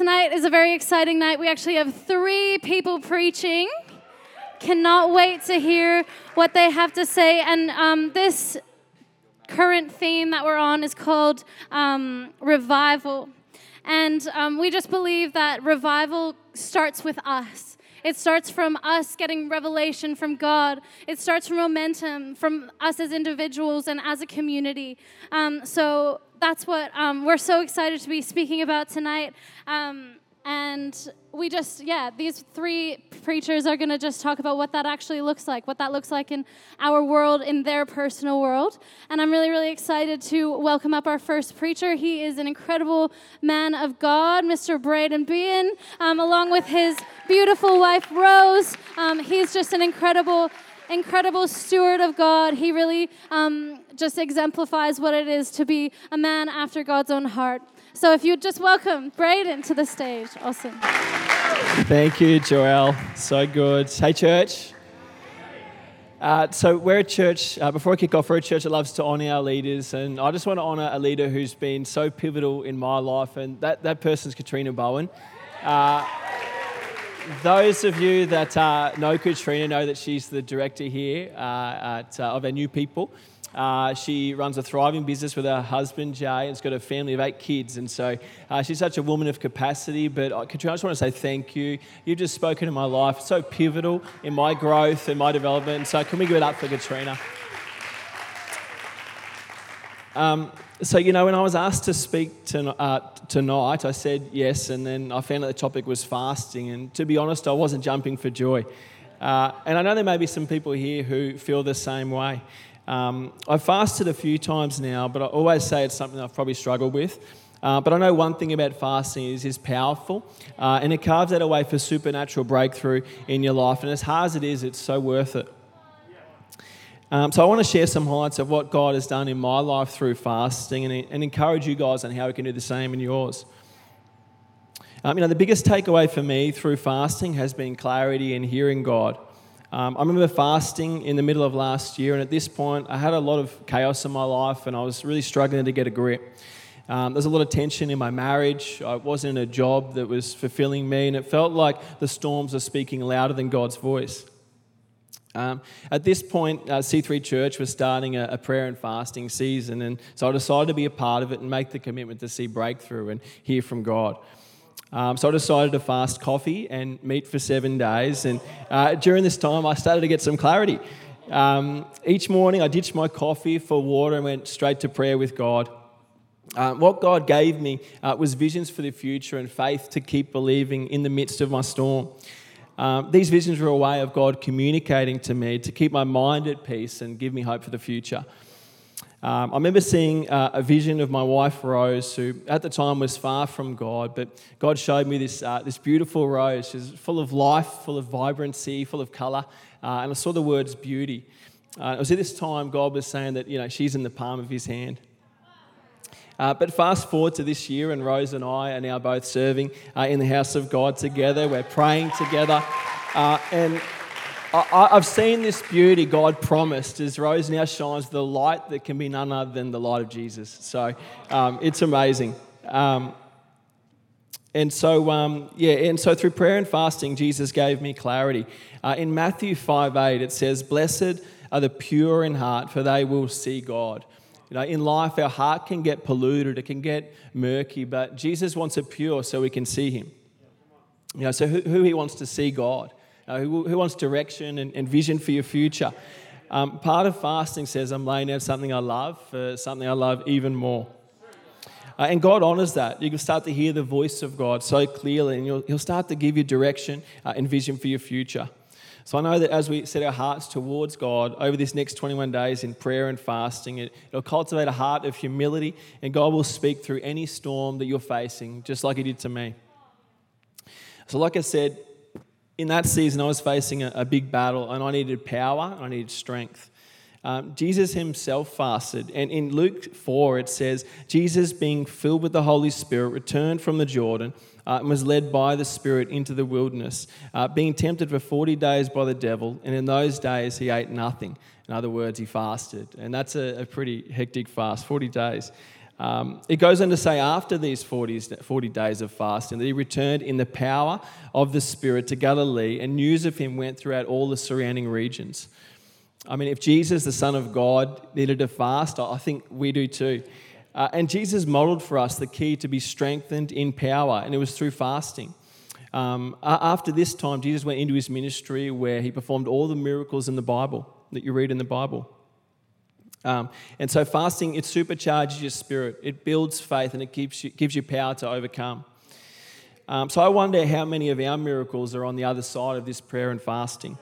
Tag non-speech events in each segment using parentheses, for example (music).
Tonight is a very exciting night. We actually have three people preaching. Cannot wait to hear what they have to say. And um, this current theme that we're on is called um, revival. And um, we just believe that revival starts with us. It starts from us getting revelation from God. It starts from momentum from us as individuals and as a community. Um, so that's what um, we're so excited to be speaking about tonight. Um, and we just, yeah, these three preachers are going to just talk about what that actually looks like, what that looks like in our world, in their personal world. And I'm really, really excited to welcome up our first preacher. He is an incredible man of God, Mr. Bradon Behan, um, along with his beautiful wife, Rose. Um, he's just an incredible incredible steward of God. He really um, just exemplifies what it is to be a man after God's own heart. So if you'd just welcome Bradon to the stage. Awesome. Thank you, Joel. So good. Hey, church. Uh, so we're a church, uh, before I kick off, we're a church that loves to honour our leaders. And I just want to honour a leader who's been so pivotal in my life, and that, that person's Katrina Bowen. Uh, those of you that uh, know Katrina know that she's the director here uh, at, uh, of our new people. Uh, she runs a thriving business with her husband Jay and has got a family of eight kids. And so uh, she's such a woman of capacity. But uh, Katrina, I just want to say thank you. You've just spoken in my life, so pivotal in my growth and my development. So can we give it up for Katrina? Um, so, you know, when I was asked to speak to, uh, tonight, I said yes, and then I found that the topic was fasting. And to be honest, I wasn't jumping for joy. Uh, and I know there may be some people here who feel the same way. Um, I've fasted a few times now, but I always say it's something I've probably struggled with. Uh, but I know one thing about fasting is it's powerful, uh, and it carves out a way for supernatural breakthrough in your life. And as hard as it is, it's so worth it. Um, so I want to share some highlights of what God has done in my life through fasting and, and encourage you guys on how we can do the same in yours. Um, you know, the biggest takeaway for me through fasting has been clarity and hearing God. Um, I remember fasting in the middle of last year, and at this point, I had a lot of chaos in my life, and I was really struggling to get a grip. Um, there's a lot of tension in my marriage. I wasn't in a job that was fulfilling me, and it felt like the storms are speaking louder than God's voice. Um, at this point, uh, C3 Church was starting a, a, prayer and fasting season, and so I decided to be a part of it and make the commitment to see breakthrough and hear from God. Um, so I decided to fast coffee and meat for seven days, and uh, during this time, I started to get some clarity. Um, each morning, I ditched my coffee for water and went straight to prayer with God. Um, what God gave me uh, was visions for the future and faith to keep believing in the midst of my storm. Um, these visions were a way of God communicating to me to keep my mind at peace and give me hope for the future. Um, I remember seeing uh, a vision of my wife Rose, who at the time was far from God, but God showed me this, uh, this beautiful rose. She's full of life, full of vibrancy, full of colour, uh, and I saw the words beauty. Uh, it was at this time God was saying that you know she's in the palm of His hand. Uh, but fast forward to this year, and Rose and I are now both serving uh, in the house of God together. We're praying together. Uh, and I, have seen this beauty God promised as Rose now shines the light that can be none other than the light of Jesus. So um, it's amazing. Um, and so, um, yeah, and so through prayer and fasting, Jesus gave me clarity. Uh, in Matthew 5 8, it says, Blessed are the pure in heart, for they will see God. You know, in life, our heart can get polluted, it can get murky, but Jesus wants it pure so we can see Him. You know, so who, who He wants to see God, uh, who, who wants direction and, and vision for your future. Um, part of fasting says, I'm laying down something I love for something I love even more. Uh, and God honors that. You can start to hear the voice of God so clearly, and He'll, he'll start to give you direction uh, and vision for your future. So I know that as we set our hearts towards God over this next 21 days in prayer and fasting, it, will cultivate a heart of humility, and God will speak through any storm that you're facing, just like He did to me. So, like I said, in that season, I was facing a, a big battle, and I needed power, and I needed strength. Um, Jesus himself fasted. And in Luke 4, it says, Jesus, being filled with the Holy Spirit, returned from the Jordan uh, and was led by the Spirit into the wilderness, uh, being tempted for 40 days by the devil. And in those days, he ate nothing. In other words, he fasted. And that's a, a pretty hectic fast, 40 days. Um, it goes on to say after these 40, 40 days of fasting that he returned in the power of the Spirit to Galilee, and news of him went throughout all the surrounding regions. I mean, if Jesus, the Son of God, needed to fast, I think we do too. Uh, and Jesus modeled for us the key to be strengthened in power, and it was through fasting. Um, after this time, Jesus went into his ministry where he performed all the miracles in the Bible that you read in the Bible. Um, and so fasting, it supercharges your spirit, it builds faith, and it gives you, gives you power to overcome. Um, so I wonder how many of our miracles are on the other side of this prayer and fasting.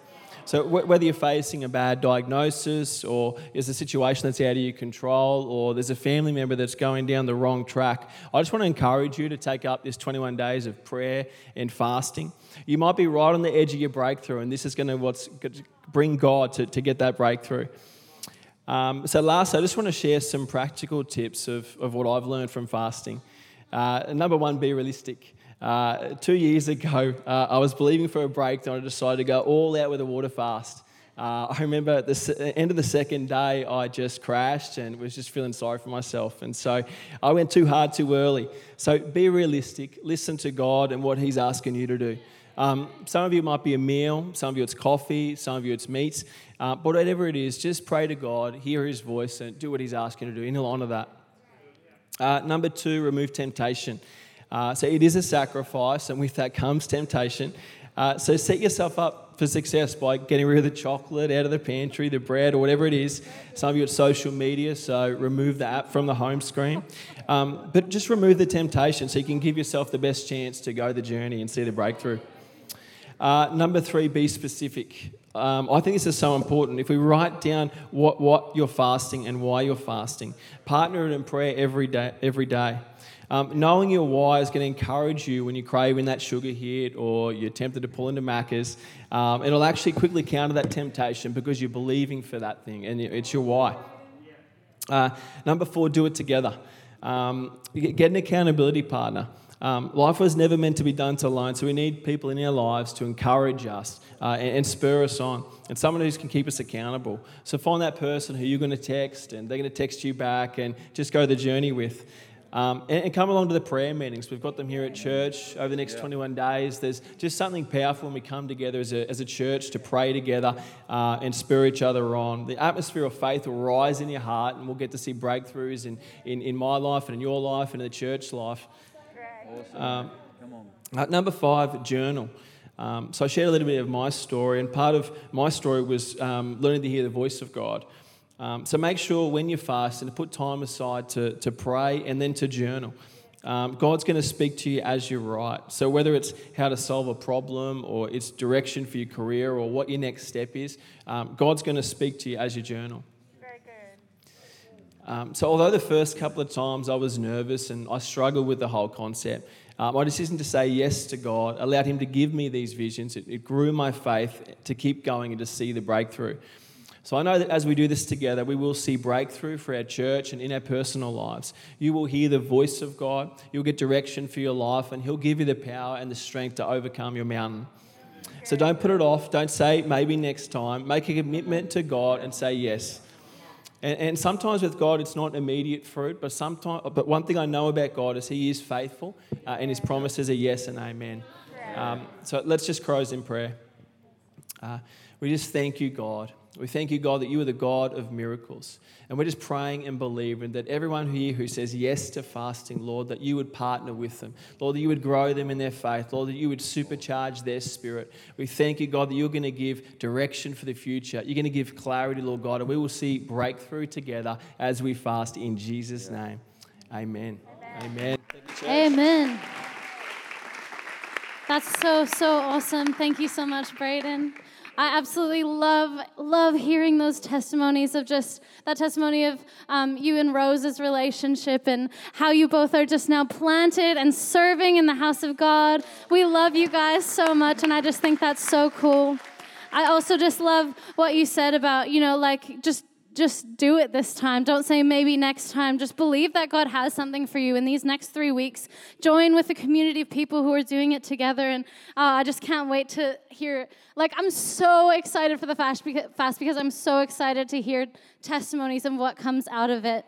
So whether you're facing a bad diagnosis, or there's a situation that's out of your control, or there's a family member that's going down the wrong track, I just want to encourage you to take up this 21 days of prayer and fasting. You might be right on the edge of your breakthrough, and this is going to what's bring God to, to get that breakthrough. Um, so, last, I just want to share some practical tips of, of what I've learned from fasting. Uh, number one, be realistic. Uh, two years ago, uh, I was believing for a breakthrough and I decided to go all out with a water fast. Uh, I remember at the end of the second day, I just crashed and was just feeling sorry for myself. And so I went too hard too early. So be realistic, listen to God and what He's asking you to do. Um, some of you might be a meal, some of you it's coffee, some of you it's meats. Uh, but whatever it is, just pray to God, hear His voice, and do what He's asking you to do, and He'll honour that. Uh, number two, remove temptation. Uh, so it is a sacrifice, and with that comes temptation. Uh, so set yourself up for success by getting rid of the chocolate out of the pantry, the bread, or whatever it is. Some of you at social media, so remove the app from the home screen. Um, but just remove the temptation so you can give yourself the best chance to go the journey and see the breakthrough. Uh, number three, be specific. Um, I think this is so important. If we write down what, what you're fasting and why you're fasting, partner it in prayer every day. Every day. Um, knowing your why is going to encourage you when you're craving that sugar hit or you're tempted to pull into Macca's. Um, it'll actually quickly counter that temptation because you're believing for that thing and it's your why. Uh, number four, do it together. Um, get an accountability partner. Um, life was never meant to be done to alone, so we need people in our lives to encourage us uh, and, and, spur us on, and someone who can keep us accountable. So find that person who you're going to text, and they're going to text you back, and just go the journey with. Um, and, and, come along to the prayer meetings. We've got them here at church over the next yeah. 21 days. There's just something powerful when we come together as a, as a church to pray together uh, and spur each other on. The atmosphere of faith will rise in your heart, and we'll get to see breakthroughs in, in, in my life and in your life and in the church life. Awesome. Um, Come on. Uh, number five, journal. Um, so I shared a little bit of my story, and part of my story was um, learning to hear the voice of God. Um, so make sure when you fast and to put time aside to, to pray and then to journal. Um, God's going to speak to you as you write. So whether it's how to solve a problem or it's direction for your career or what your next step is, um, God's going to speak to you as you journal. Um, so, although the first couple of times I was nervous and I struggled with the whole concept, uh, my decision to say yes to God allowed Him to give me these visions. It, it grew my faith to keep going and to see the breakthrough. So I know that as we do this together, we will see breakthrough for our church and in our personal lives. You will hear the voice of God, you'll get direction for your life, and He'll give you the power and the strength to overcome your mountain. So don't put it off. Don't say maybe next time. Make a commitment to God and say yes. And, and sometimes with God, it's not immediate fruit, but sometimes, but one thing I know about God is He is faithful, uh, and His promises are yes and amen. Um, so let's just close in prayer. Uh, we just thank you, God. We thank you, God, that you are the God of miracles. And we're just praying and believing that everyone here who says yes to fasting, Lord, that you would partner with them. Lord, that you would grow them in their faith. Lord, that you would supercharge their spirit. We thank you, God, that you're going to give direction for the future. You're going to give clarity, Lord God, and we will see breakthrough together as we fast in Jesus' name. Amen. Amen. Amen. Amen. That's so, so awesome. Thank you so much, Bradon. I absolutely love love hearing those testimonies of just that testimony of um, you and Rose's relationship and how you both are just now planted and serving in the house of God. We love you guys so much, and I just think that's so cool. I also just love what you said about you know like just just do it this time. Don't say maybe next time. Just believe that God has something for you in these next three weeks. Join with a community of people who are doing it together. And uh, I just can't wait to hear. Like, I'm so excited for the fast because, fast because I'm so excited to hear testimonies and what comes out of it.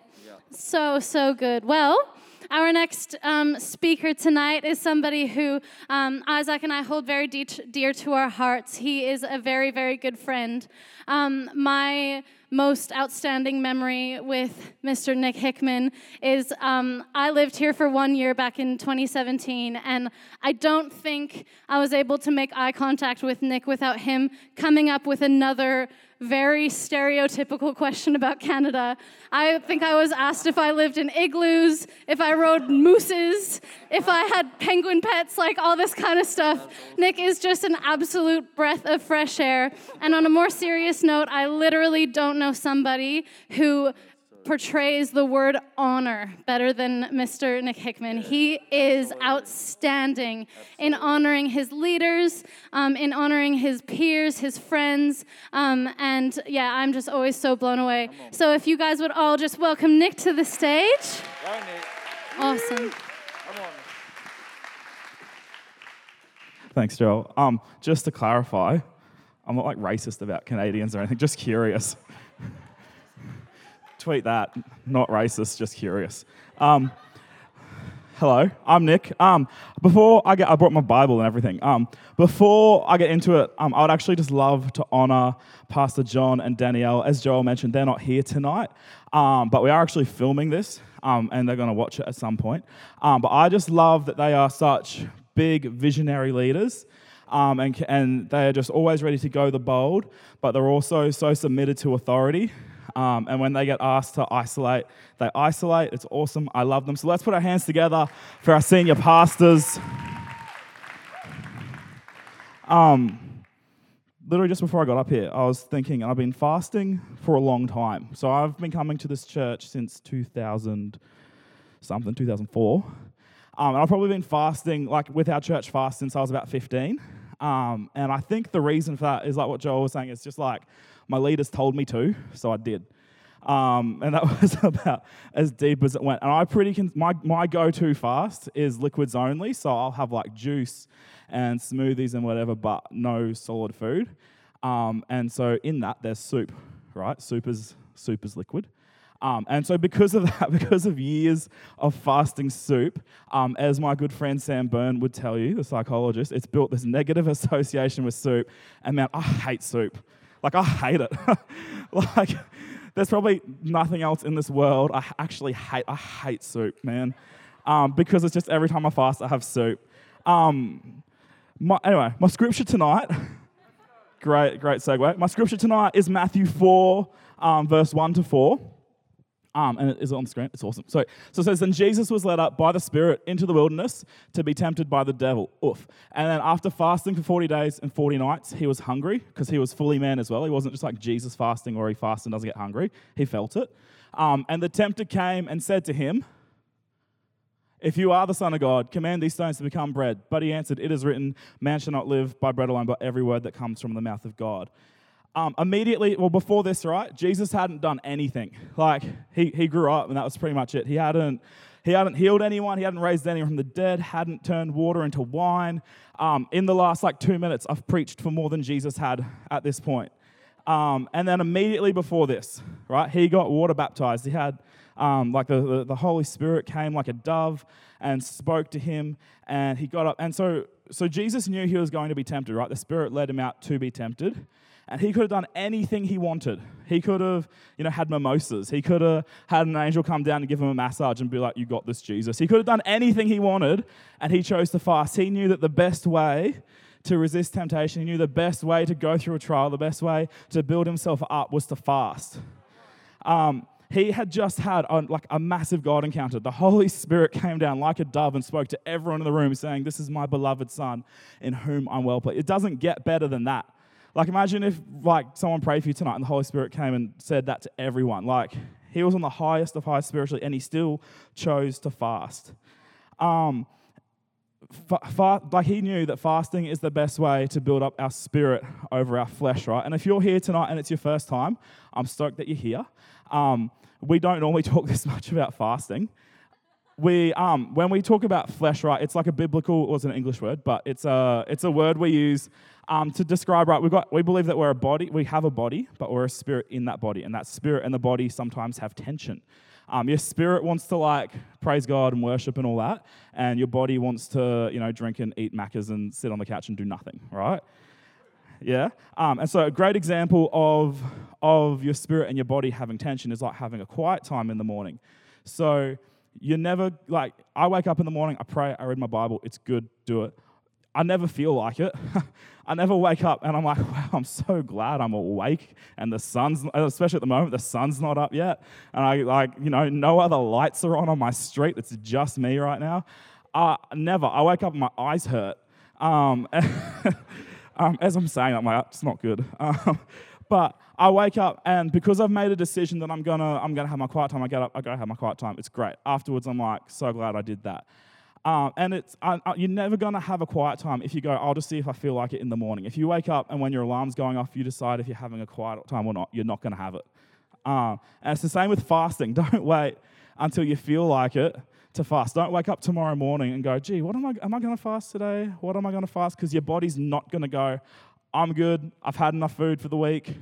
So, so good. Well, our next um, speaker tonight is somebody who um, Isaac and I hold very de- dear to our hearts. He is a very, very good friend. Um, my most outstanding memory with Mr. Nick Hickman is um, I lived here for one year back in 2017, and I don't think I was able to make eye contact with Nick without him coming up with another very stereotypical question about Canada. I think I was asked if I lived in igloos, if I rode mooses, if I had penguin pets, like all this kind of stuff. Nick is just an absolute breath of fresh air. And on a more serious note, I literally don't know somebody who portrays the word honor better than Mr. Nick Hickman. He is outstanding in honoring his leaders, um, in honoring his peers, his friends, um, and yeah, I'm just always so blown away. So if you guys would all just welcome Nick to the stage. Awesome. Thanks, Joel. Um, just to clarify, I'm not like racist about Canadians or anything, just curious (laughs) tweet that. Not racist, just curious. Um, hello, I'm Nick. Um, before I get, I brought my Bible and everything. Um, before I get into it, um, I would actually just love to honor Pastor John and Danielle. As Joel mentioned, they're not here tonight, um, but we are actually filming this, um, and they're going to watch it at some point. Um, but I just love that they are such big visionary leaders. And, and they are just always ready to go the bold, but they're also so submitted to authority um, and when they get asked to isolate, they isolate. It's awesome. I love them. So let's put our hands together for our senior pastors. Um, literally just before I got up here, I was thinking I've been fasting for a long time. So I've been coming to this church since 2000 something, 2004. Um, and I've probably been fasting, like with our church fast, since I was about 15. Um, and I think the reason for that is like what Joel was saying, it's just like my leaders told me to, so I did. Um, and that (laughs) was about as deep as it went. And I pretty con- my my go-to fast is liquids only, so I'll have like juice and smoothies and whatever, but no solid food. Um, and so in that there's soup, right? Soup is soup is liquid. Um, and so because of (laughs) that, because of years of fasting soup, um, as my good friend Sam Byrne would tell you, the psychologist, it's built this negative (laughs) association with soup. And man, I hate soup. Like, I hate it. (laughs) like, there's probably nothing else in this world I actually hate. I hate soup, man, um, because it's just every time I fast, I have soup. Um, my, anyway, my scripture tonight, great, great segue. My scripture tonight is Matthew 4, um, verse 1 to 4. Um, and it is on the screen. It's awesome. So, so it says, Then Jesus was led up by the Spirit into the wilderness to be tempted by the devil. Oof. And then after fasting for 40 days and 40 nights, he was hungry because he was fully man as well. He wasn't just like Jesus fasting or he fasts and doesn't get hungry. He felt it. Um, and the tempter came and said to him, If you are the Son of God, command these stones to become bread. But he answered, It is written, Man shall not live by bread alone, but every word that comes from the mouth of God. Um, immediately, well, before this, right, Jesus hadn't done anything. Like, he, he grew up, and that was pretty much it. He hadn't, he hadn't healed anyone, he hadn't raised anyone from the dead, hadn't turned water into wine. Um, in the last, like, two minutes, I've preached for more than Jesus had at this point. Um, and then immediately before this, right, he got water baptized. He had, um, like, the, the, the Holy Spirit came like a dove and spoke to him, and he got up. And so, so Jesus knew he was going to be tempted, right? The Spirit led him out to be tempted and he could have done anything he wanted. He could have, you know, had mimosas. He could have had an angel come down and give him a massage and be like, "You got this, Jesus." He could have done anything he wanted, and he chose to fast. He knew that the best way to resist temptation, he knew the best way to go through a trial, the best way to build himself up was to fast. Um, he had just had a, like a massive God encounter. The Holy Spirit came down like a dove and spoke to everyone in the room, saying, "This is my beloved Son, in whom I'm well pleased." It doesn't get better than that. Like, imagine if, like, someone prayed for you tonight and the Holy Spirit came and said that to everyone. Like, he was on the highest of highs spiritually and he still chose to fast. Um, fa- fa- like, he knew that fasting is the best way to build up our spirit over our flesh, right? And if you're here tonight and it's your first time, I'm stoked that you're here. Um, we don't normally (laughs) talk this much about fasting we um, when we talk about flesh, right, it's like a biblical, it wasn't an English word, but it's a it's a word we use um, to describe, right? We've got we believe that we're a body, we have a body, but we're a spirit in that body, and that spirit and the body sometimes have tension. Um, your spirit wants to like praise God and worship and all that, and your body wants to, you know, drink and eat Macca's and sit on the couch and do nothing, right? Yeah. Um, and so a great example of of your spirit and your body having tension is like having a quiet time in the morning. So you never like I wake up in the morning, I pray, I read my Bible, it's good, do it. I never feel like it. (laughs) I never wake up and I'm like, (laughs) wow, I'm so glad I'm awake and the sun's, especially at the moment, the sun's not up yet. And I like, you know, no other lights are on on my street. It's just me right now. Uh, never. I wake up and my eyes hurt. Um, (laughs) um, as I'm saying that, my it's not good. Um, but I wake up and because I've made a decision that I'm gonna I'm gonna have my quiet time, I get up, I go have my quiet time. It's great. Afterwards, I'm like so glad I did that. Um, and it's I, I, you're never to have a quiet time if you go, I'll just see if I feel like it in the morning. If you wake up and when your alarm's going off, you decide if you're having a quiet time or not, you're not to have it. Um, and it's the same with fasting. (laughs) Don't wait until you feel like it to fast. Don't wake up tomorrow morning and go, gee, what am I, am I going to fast today? What am I going to fast? Because your body's not going to go, I'm good. I've had enough food for the week.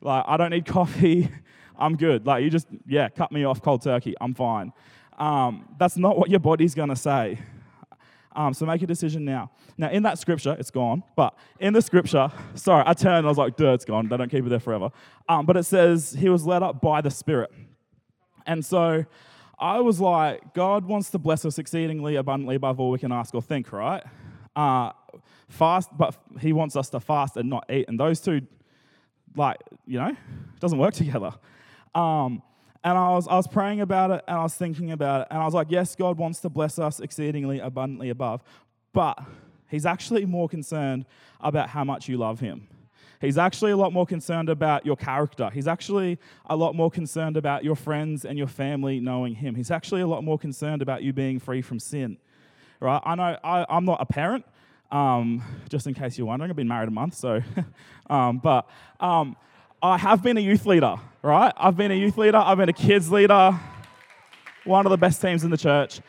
Like, I don't need coffee. (laughs) I'm good. Like, you just, yeah, cut me off cold turkey. I'm fine. Um, that's not what your body's going to say. Um, so make a decision now. Now, in that scripture, it's gone, but in the scripture, (laughs) sorry, I turned I was like, duh, it's gone. They don't keep it there forever. Um, but it says, he was led up by the Spirit. And so I was like, God wants to bless us exceedingly abundantly above all we can ask or think, right? Uh, fast, but he wants us to fast and not eat. And those two, like, you know, it doesn't work (laughs) together. Um, and I was, I was praying about it and I was thinking about it. And I was like, yes, God wants to bless us exceedingly abundantly above. But He's actually more concerned about how much you love Him. He's actually a lot more concerned about your character. He's actually a lot more concerned about your friends and your family knowing Him. He's actually a lot more concerned about you being free from sin. Right? I know I, am not a parent, um, just in case you're wondering. I've been married a month, so. (laughs) um, but um, I have been a youth leader, right? I've been a youth leader, I've been a kids leader, one of the best teams in the church.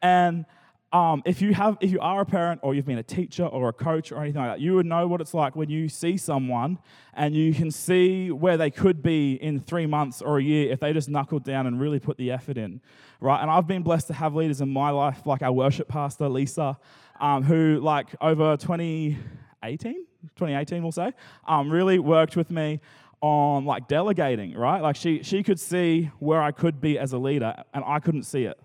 And um, if you have, if you are a parent or you've been a teacher or a coach or anything like that, you would know what it's like when you see someone and you can see where they could be in three months or a year if they just knuckled down and really put the effort in, right? And I've been blessed to have leaders in my life, like our worship pastor Lisa, um, who like over 2018, 2018 we'll say, um, really worked with me on like delegating, right? Like she she could see where I could be as a leader and I couldn't see it.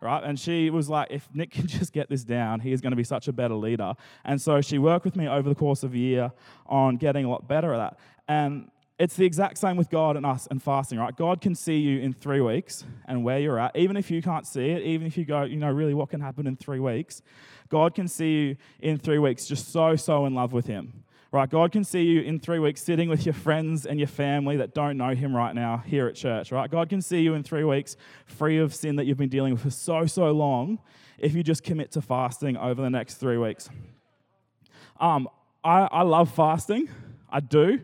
Right? And she was like, if Nick can (laughs) just get this down, he is going to be such a better leader. And so she worked with me over the course of a year on getting a lot better at that. And it's the exact same with God and us and fasting, right? God can see you in three weeks and where you're at, even if you can't see it, even if you go, you know, really what can happen in three weeks. God can see you in three weeks just so, so in love with Him right? God can see you in three weeks sitting with your friends and your family that don't know Him right now here at church, right? God can see you in three weeks free of sin that you've been dealing with for so, so long if you just commit to fasting over the next three weeks. Um, I, I love fasting, I do.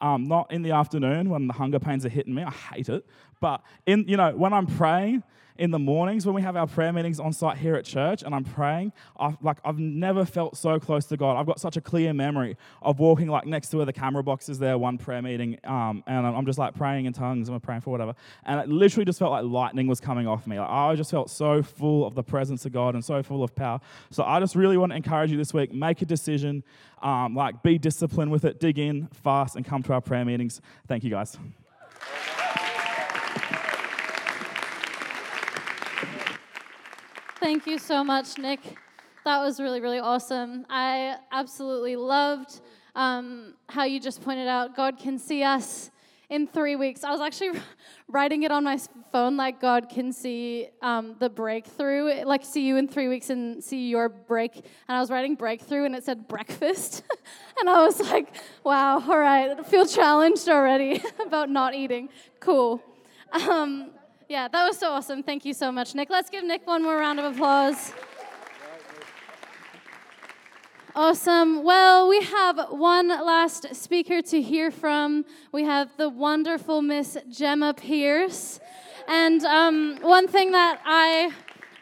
Um, not in the afternoon when the hunger pains are hitting me. I hate it. But in you know when I'm praying, in the mornings when we have our prayer meetings on site here at church and I'm praying, I've, like I've never felt so close to God. I've got such a clear memory of walking like next to where the camera box is there, one prayer meeting, um, and I'm just like praying in tongues I'm praying for whatever. And it literally just felt like lightning was coming off me. Like, I just felt so full of the presence of God and so full of power. So I just really want to encourage you this week, make a decision, um, like be disciplined with it, dig in, fast, and come to our prayer meetings. Thank you guys. Thank you so much, Nick. That was really, really awesome. I absolutely loved um, how you just pointed out God can see us in three weeks. I was actually (laughs) writing it on my phone like God can see um, the breakthrough, like see you in three weeks and see your break. And I was writing breakthrough and it said breakfast. (laughs) and I was like, wow, all right, I feel challenged already (laughs) about not eating. Cool. Um, yeah, that was so awesome. Thank you so much, Nick. Let's give Nick one more round of applause. Awesome. Well, we have one last speaker to hear from. We have the wonderful Miss Jemma Pearce. And um, one thing that I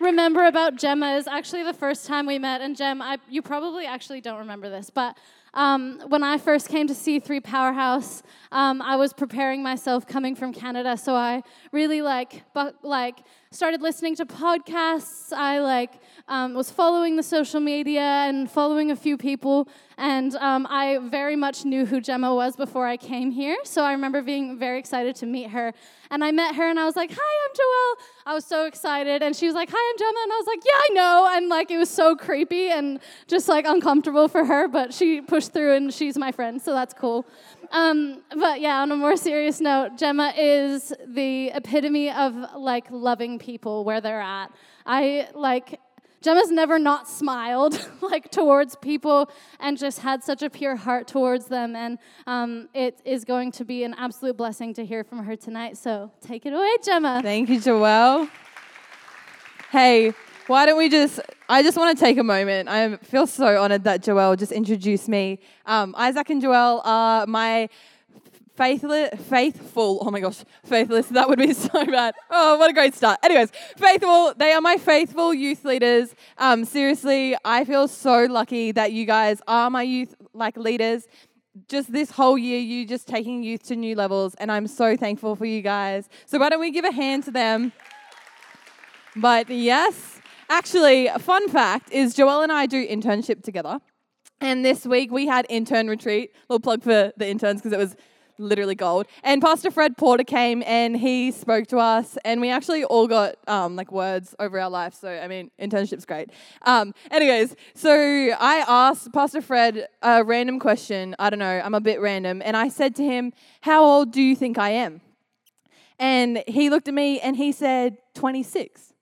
remember about Jemma is actually the first time we met. And Gem, I, you probably actually don't remember this, but um, when I first came to C3 Powerhouse, um, I was preparing myself coming from Canada, so I really like, like started listening to podcasts. I like um, was following the social media and following a few people, and um, I very much knew who Jemma was before I came here. So I remember being very excited to meet her. And I met her, and I was like, "Hi, I'm Joelle." I was so excited, and she was like, "Hi, I'm Jemma," and I was like, "Yeah, I know." And like it was so creepy and just like uncomfortable for her, but she pushed through, and she's my friend, so that's cool. Um, but yeah, on a more serious note, Jemma is the epitome of like loving people where they're at. I like Jemma's never not smiled (laughs) like towards people and just had such a pure heart towards them, and um, it is going to be an absolute blessing to hear from her tonight. So take it away, Jemma. Thank you, Joelle. Hey, why don't we just? I just want to take a moment. I feel so honored that Joelle just introduced me. Um, Isaac and Joelle are my faithless, faithful. Oh my gosh, faithless. That would be (laughs) so bad. Oh, what a great start. Anyways, faithful. They are my faithful youth leaders. Um, seriously, I feel so lucky that you guys are my youth like leaders. Just this whole year, you just taking youth to new levels, and I'm so thankful for you guys. So why don't we give a hand to them? But yes, actually, fun fact is Joelle and I do internship together. And this week we had intern retreat. Little plug for the interns because it was literally gold. And Pastor Fred Porter came and he spoke to us, and we actually all got um, like words over our life. So I mean, internship's great. Um, anyways, so I asked Pastor Fred a random question. I don't know, I'm a bit random, and I said to him, "How old do you think I am?" And he looked at me and he said, 26.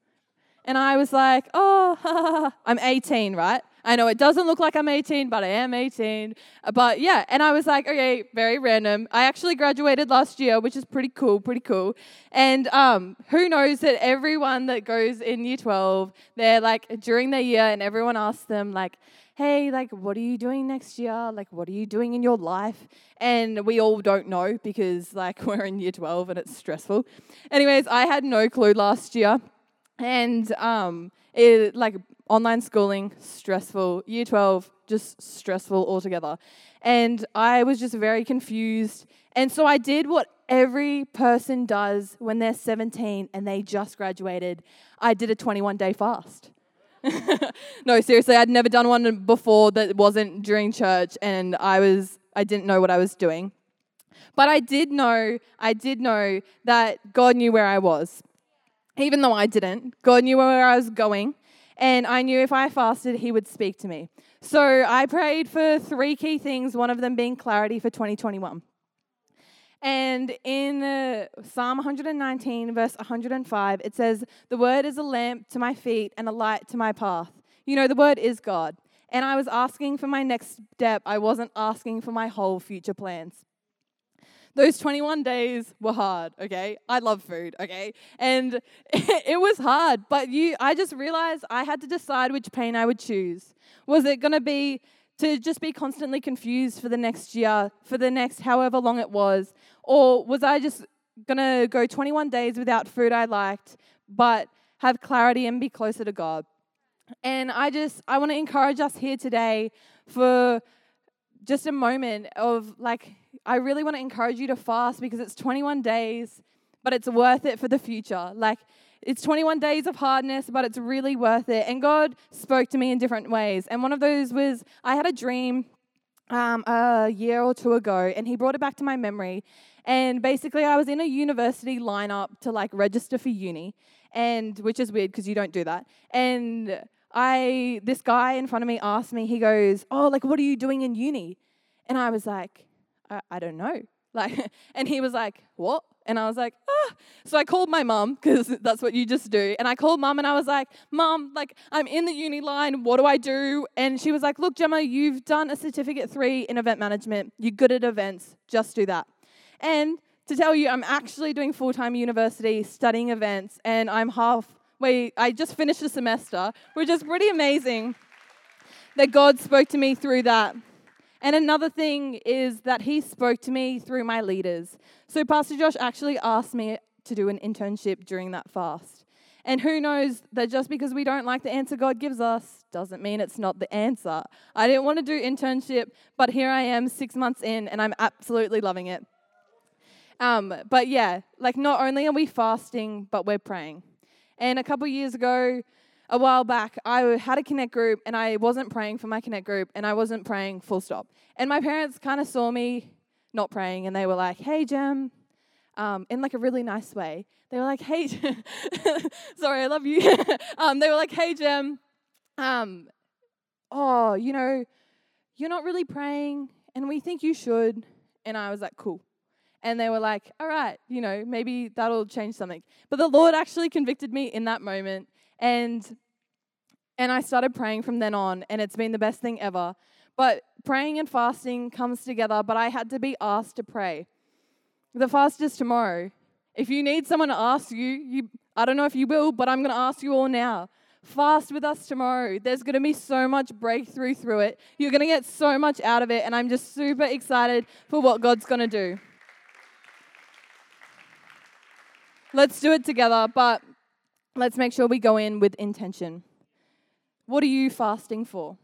And I was like, oh, (laughs) I'm 18, right? I know it doesn't look like I'm 18, but I am 18. But yeah, and I was like, okay, very random. I actually graduated last year, which is pretty cool, pretty cool. And um, who knows that everyone that goes in year 12, they're like during the year, and everyone asks them, like, hey, like, what are you doing next year? Like, what are you doing in your life? And we all don't know because, like, (laughs) we're in year 12 and it's stressful. Anyways, I had no clue last year. And um, it, like online schooling, stressful. Year 12, just stressful altogether. And I was just very confused. And so I did what every person does when they're 17 and they just graduated. I did a 21 day fast. (laughs) no, seriously, I'd never done one before that wasn't during church, and I was I didn't know what I was doing. But I did know, I did know that God knew where I was. Even though I didn't, God knew where I was going, and I knew if I fasted, He would speak to me. So I prayed for three key things, one of them being clarity for 2021. And in uh, Psalm 119, verse 105, it says, The word is a lamp to my feet and a light to my path. You know, the word is God. And I was asking for my next step, I wasn't asking for my whole future plans. Those 21 days were hard, okay? I love food, okay? And (laughs) it was hard, but you I just realized I had to decide which pain I would choose. Was it going to be to just be constantly confused for the next year, for the next however long it was, or was I just going to go 21 days without food I liked, but have clarity and be closer to God? And I just I want to encourage us here today for just a moment of like I really want to encourage you to fast because it's 21 days, but it's worth it for the future. Like, it's 21 days of hardness, but it's really worth it. And God spoke to me in different ways. And one of those was I had a dream um, a year or two ago, and He brought it back to my memory. And basically, I was in a university lineup to like register for uni, and which is weird because you don't do that. And I, this guy in front of me asked me, he goes, "Oh, like, what are you doing in uni?" And I was like, I, I don't know. (laughs) Like, and he was like, what? And I was like, ah. So I called my mom because (laughs) that's what you just do. And I called mom and I was like, mom, like I'm in the uni line. What do I do? And she was like, look, Jemma, you've done a certificate three in event management. You're good at events. Just do that. And to tell you, I'm actually doing full time university studying events, and I'm halfway. I just finished a semester, which is pretty amazing. That God spoke to me through that. And another thing is that he spoke to me through my leaders. So Pastor Josh actually asked me to do an internship during that fast. And who knows that just because we don't like the answer God gives us doesn't mean it's not the answer. I didn't want to do internship, but here I am six months in and I'm absolutely loving it. Um, but yeah, like not only are we fasting, but we're praying. And a couple years ago, a while back, I had a connect group and I wasn't praying for my connect group and I wasn't praying full stop. And my parents kind of saw me not praying and they were like, hey, Jem, um, in like a really nice way. They were like, hey, (laughs) sorry, I love you. (laughs) um, they were like, hey, Jem, um, oh, you know, you're not really praying and we think you should. And I was like, cool. And they were like, all right, you know, maybe that'll change something. But the Lord actually convicted me in that moment. And and I started praying from then on, and it's been the best thing ever. But praying and fasting comes together, but I had to be asked to pray. The fast is tomorrow. If you need someone to ask you, you I don't know if you will, but I'm going to ask you all now. Fast with us tomorrow. There's going to be so much breakthrough through it. You're going to get so much out of it, and I'm just super excited for what God's going to do. Let's do it together, but let's make sure we go in with intention. What are you fasting for?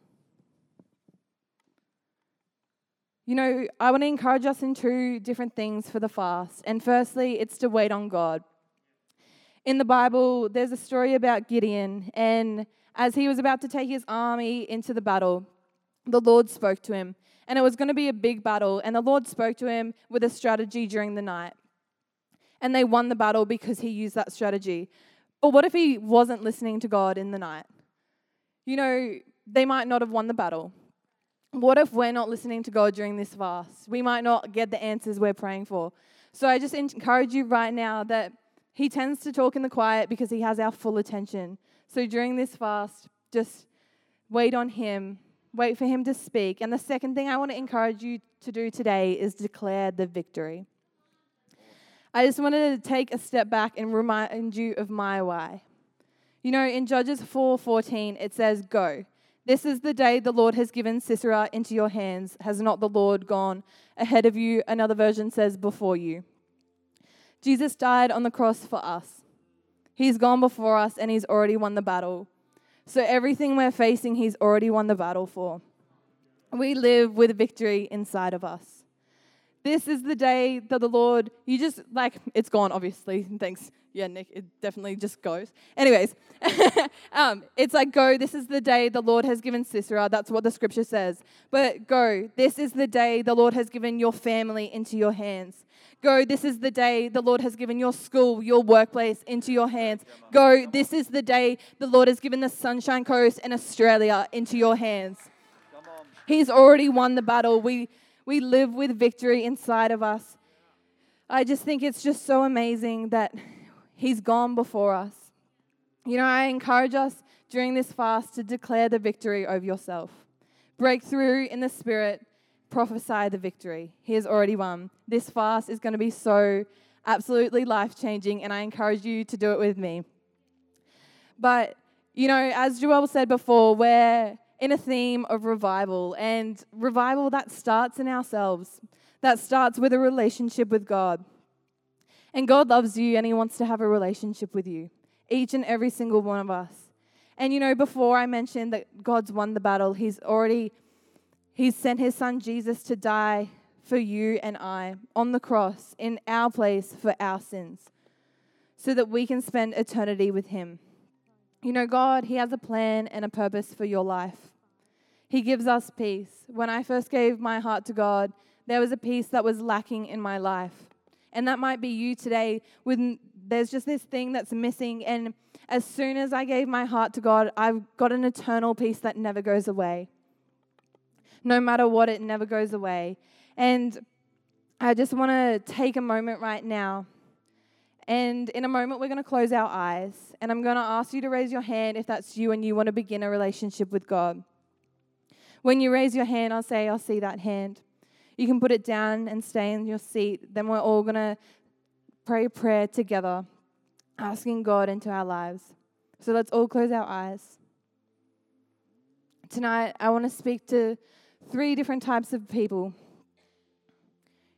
You know, I want to encourage us in two different things for the fast. And firstly, it's to wait on God. In the Bible, there's a story about Gideon, and as he was about to take his army into the battle, the Lord spoke to him. And it was going to be a big battle, and the Lord spoke to him with a strategy during the night. And they won the battle because he used that strategy. But what if he wasn't listening to God in the night? You know, they might not have won the battle. What if we're not listening to God during this fast? We might not get the answers we're praying for. So I just encourage you right now that He tends to talk in the quiet because He has our full attention. So during this fast, just wait on Him, wait for Him to speak. And the second thing I want to encourage you to do today is declare the victory. I just wanted to take a step back and remind you of my why. You know, in Judges 4:14 it says, "Go. This is the day the Lord has given Sisera into your hands. Has not the Lord gone ahead of you?" Another version says, "Before you." Jesus died on the cross for us. He's gone before us and he's already won the battle. So everything we're facing, he's already won the battle for. We live with victory inside of us. This is the day that the Lord, you just like, it's gone, obviously. Thanks. Yeah, Nick, it definitely just goes. Anyways, (laughs) um, it's like, go, this is the day the Lord has given Sisera. That's what the scripture says. But go, this is the day the Lord has given your family into your hands. Go, this is the day the Lord has given your school, your workplace into your hands. Go, this is the day the Lord has given the Sunshine Coast and Australia into your hands. He's already won the battle. We we live with victory inside of us. I just think it's just so amazing that He's gone before us. You know, I encourage us during this fast to declare the victory over yourself. Break through in the Spirit, prophesy the victory. He has already won. This fast is going to be so absolutely life changing, and I encourage you to do it with me. But, you know, as Joel said before, we're in a theme of revival. And revival that starts in ourselves, that starts with a relationship with God. And God loves you and He wants to have a relationship with you, each and every single one of us. And you know, before I mentioned that God's won the battle, He's already He's sent His Son Jesus to die for you and I on the cross in our place for our sins, so that we can spend eternity with Him. You know, God, He has a plan and a purpose for your life. He gives us peace. When I first gave my heart to God, there was a peace that was lacking in my life. And that might be you today. When there's just this thing that's missing. And as soon as I gave my heart to God, I've got an eternal peace that never goes away. No matter what, it never goes away. And I just want to take a moment right now and in a moment, we're going to close our eyes. And I'm going to ask you to raise your hand if that's you and you want to begin a relationship with God. When you raise your hand, I'll say, I'll see that hand. You can put it down and stay in your seat. Then we're all going to pray a prayer together, asking God into our lives. So let's all close our eyes. Tonight, I want to speak to three different types of people.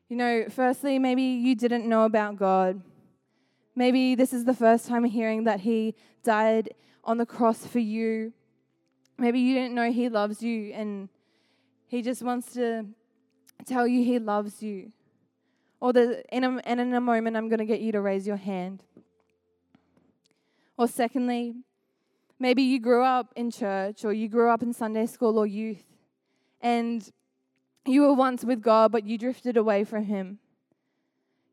You know, firstly, maybe you didn't know about God Maybe this is the first time hearing that He died on the cross for you. Maybe you didn't know He loves you and He just wants to tell you He loves you. Or that in a, and in a moment, I'm going to get you to raise your hand. Or secondly, maybe you grew up in church or you grew up in Sunday school or youth and you were once with God, but you drifted away from Him.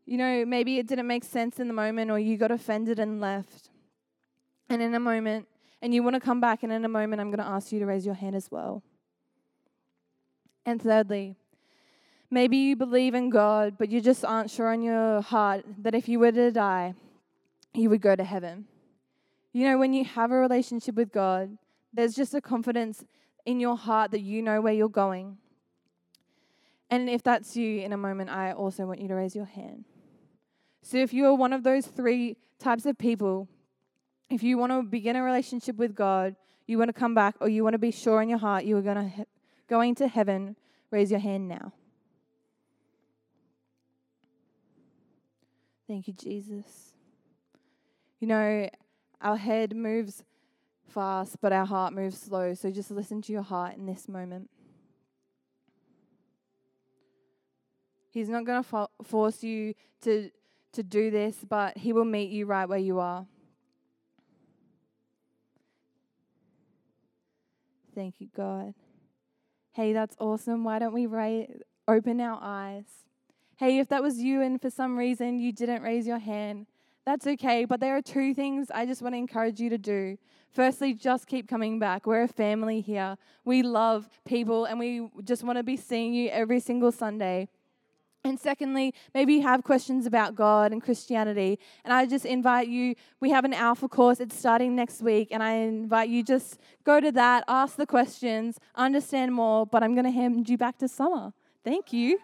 You know, maybe it didn't make sense in the moment or you got offended and left. And in a moment, and you want to come back, and in a moment, I'm going to ask you to raise your hand as well. And thirdly, maybe you believe in God, but you just aren't sure in your heart that if you were to die, you would go to heaven. You know, when you have a relationship with God, there's just a confidence in your heart that you know where you're going. And if that's you in a moment, I also want you to raise your hand. So if you are one of those three types of people, if you want to begin a relationship with God, you want to come back, or you want to be sure in your heart you are going to he- going to heaven, raise your hand now. Thank you, Jesus. You know, our head moves fast, but our heart moves slow. So just listen to your heart in this moment. He's not going to fo- force you to, to do this, but He will meet you right where you are. Thank you, God. Hey, that's awesome. Why don't we ra- open our eyes? Hey, if that was you and for some reason you didn't raise your hand, that's okay. But there are two things I just want to encourage you to do. Firstly, just keep coming back. We're a family here. We love people and we just want to be seeing you every single Sunday. And secondly, maybe you have questions about God and Christianity. And I just invite you, we have an Alpha course, it's starting next week. And I invite you just go to that, ask the questions, understand more. But I'm going to hand you back to Summer. Thank you.